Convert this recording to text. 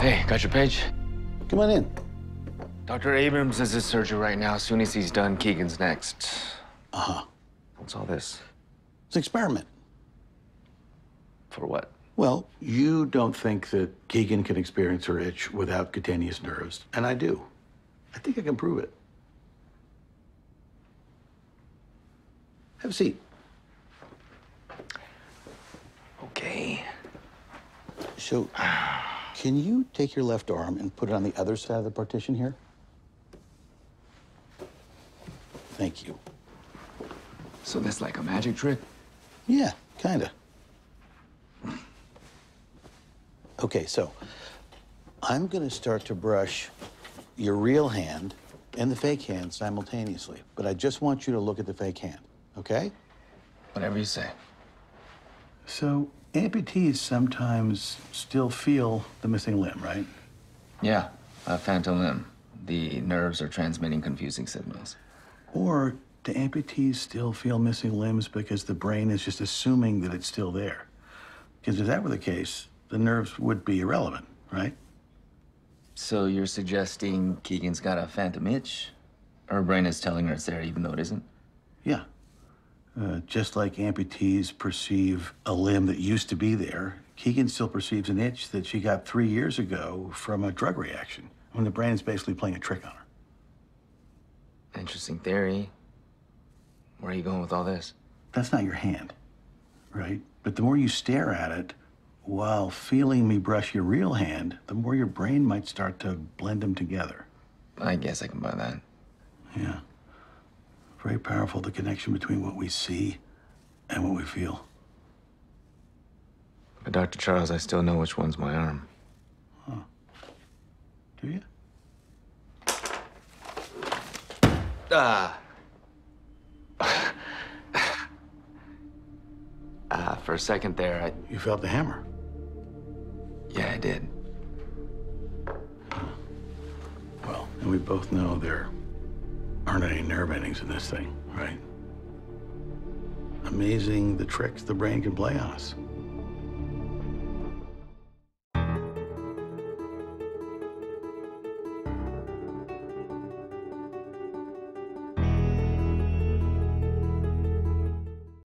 Hey, got your page? Come on in. Dr. Abrams is his surgery right now. As soon as he's done, Keegan's next. Uh huh. What's all this? It's an experiment. For what? Well, you don't think that Keegan can experience her itch without cutaneous nerves, and I do. I think I can prove it. Have a seat. Okay. So, can you take your left arm and put it on the other side of the partition here? Thank you. So that's like a magic trick? Yeah, kinda. Okay, so I'm gonna start to brush your real hand and the fake hand simultaneously, but I just want you to look at the fake hand, okay? Whatever you say. So amputees sometimes still feel the missing limb, right? Yeah, a phantom limb. The nerves are transmitting confusing signals. Or do amputees still feel missing limbs because the brain is just assuming that it's still there? Because if that were the case, the nerves would be irrelevant, right? So you're suggesting Keegan's got a phantom itch? Her brain is telling her it's there even though it isn't? Yeah. Uh, just like amputees perceive a limb that used to be there, Keegan still perceives an itch that she got three years ago from a drug reaction when the brain is basically playing a trick on her. Interesting theory. Where are you going with all this? That's not your hand, right? But the more you stare at it while feeling me brush your real hand, the more your brain might start to blend them together. I guess I can buy that. Yeah. Very powerful, the connection between what we see and what we feel. But Dr. Charles, I still know which one's my arm. Huh. Do you? Ah. Ah, for a second there, I. You felt the hammer. Yeah, I did. Well, and we both know there aren't any nerve endings in this thing, right? Amazing the tricks the brain can play on us.